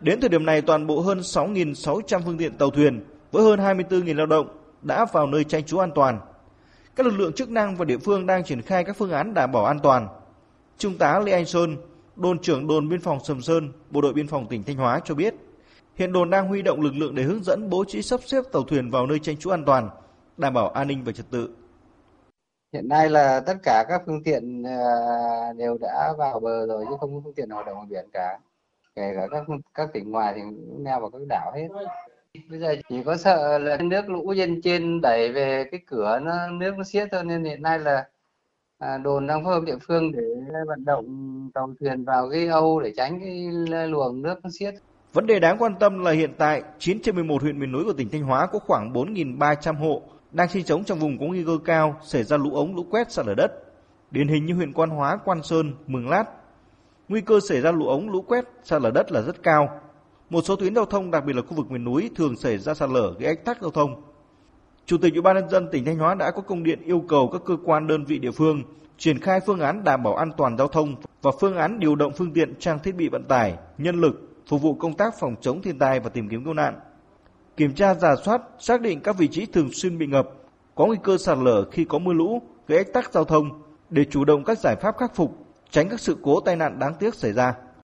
Đến thời điểm này, toàn bộ hơn 6.600 phương tiện tàu thuyền với hơn 24.000 lao động đã vào nơi tranh trú an toàn. Các lực lượng chức năng và địa phương đang triển khai các phương án đảm bảo an toàn. Trung tá Lê Anh Sơn, đồn trưởng đồn biên phòng Sầm Sơn, Bộ đội biên phòng tỉnh Thanh Hóa cho biết, hiện đồn đang huy động lực lượng để hướng dẫn bố trí sắp xếp tàu thuyền vào nơi tranh trú an toàn, đảm bảo an ninh và trật tự. Hiện nay là tất cả các phương tiện à, đều đã vào bờ rồi chứ không có phương tiện hoạt động ở biển cả. Kể cả các các tỉnh ngoài thì cũng neo vào các đảo hết. Bây giờ chỉ có sợ là nước lũ trên trên đẩy về cái cửa nó nước nó xiết thôi nên hiện nay là à, đồn đang phối hợp địa phương để vận động tàu thuyền vào cái âu để tránh cái luồng nước nó xiết. Vấn đề đáng quan tâm là hiện tại 9 trên 11 huyện miền núi của tỉnh Thanh Hóa có khoảng 4.300 hộ đang sinh sống trong vùng có nguy cơ cao xảy ra lũ ống lũ quét sạt lở đất. Điển hình như huyện Quan Hóa, Quan Sơn, Mường Lát. Nguy cơ xảy ra lũ ống lũ quét sạt lở đất là rất cao. Một số tuyến giao thông đặc biệt là khu vực miền núi thường xảy ra sạt lở gây ách tắc giao thông. Chủ tịch Ủy ban nhân dân tỉnh Thanh Hóa đã có công điện yêu cầu các cơ quan đơn vị địa phương triển khai phương án đảm bảo an toàn giao thông và phương án điều động phương tiện trang thiết bị vận tải, nhân lực phục vụ công tác phòng chống thiên tai và tìm kiếm cứu nạn. Kiểm tra giả soát, xác định các vị trí thường xuyên bị ngập, có nguy cơ sạt lở khi có mưa lũ, gây ách tắc giao thông để chủ động các giải pháp khắc phục, tránh các sự cố tai nạn đáng tiếc xảy ra.